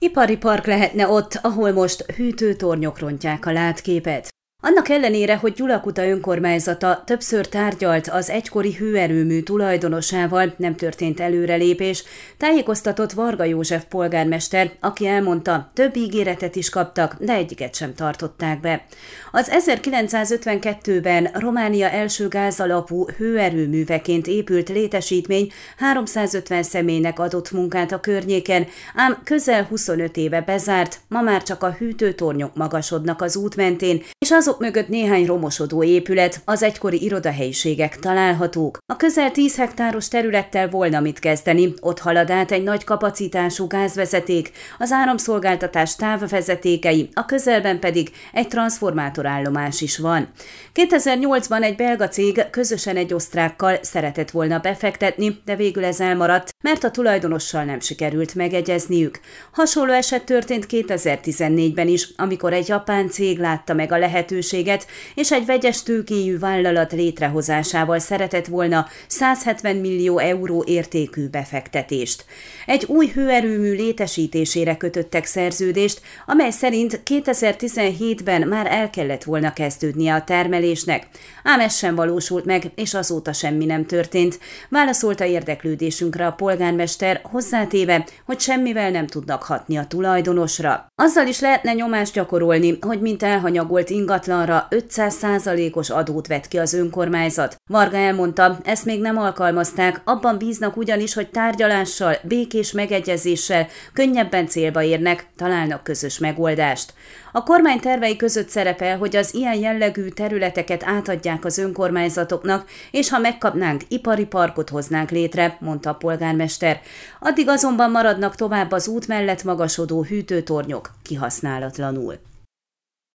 Ipari park lehetne ott, ahol most hűtőtornyok rontják a látképet. Annak ellenére, hogy Gyulakuta önkormányzata többször tárgyalt az egykori hőerőmű tulajdonosával, nem történt előrelépés, tájékoztatott Varga József polgármester, aki elmondta, több ígéretet is kaptak, de egyiket sem tartották be. Az 1952-ben Románia első gázalapú hőerőműveként épült létesítmény 350 személynek adott munkát a környéken, ám közel 25 éve bezárt, ma már csak a hűtőtornyok magasodnak az út mentén, és az azok mögött néhány romosodó épület, az egykori irodahelyiségek találhatók. A közel 10 hektáros területtel volna mit kezdeni, ott halad át egy nagy kapacitású gázvezeték, az áramszolgáltatás távvezetékei, a közelben pedig egy transformátorállomás is van. 2008-ban egy belga cég közösen egy osztrákkal szeretett volna befektetni, de végül ez elmaradt, mert a tulajdonossal nem sikerült megegyezniük. Hasonló eset történt 2014-ben is, amikor egy japán cég látta meg a lehetőséget, lehetőséget, és egy vegyes tőkéjű vállalat létrehozásával szeretett volna 170 millió euró értékű befektetést. Egy új hőerőmű létesítésére kötöttek szerződést, amely szerint 2017-ben már el kellett volna kezdődnie a termelésnek. Ám ez sem valósult meg, és azóta semmi nem történt. Válaszolta érdeklődésünkre a polgármester, hozzátéve, hogy semmivel nem tudnak hatni a tulajdonosra. Azzal is lehetne nyomást gyakorolni, hogy mint elhanyagolt ingatlan ingatlanra 500%-os adót vett ki az önkormányzat. Varga elmondta, ezt még nem alkalmazták, abban bíznak ugyanis, hogy tárgyalással, békés megegyezéssel könnyebben célba érnek, találnak közös megoldást. A kormány tervei között szerepel, hogy az ilyen jellegű területeket átadják az önkormányzatoknak, és ha megkapnánk, ipari parkot hoznánk létre, mondta a polgármester. Addig azonban maradnak tovább az út mellett magasodó hűtőtornyok kihasználatlanul.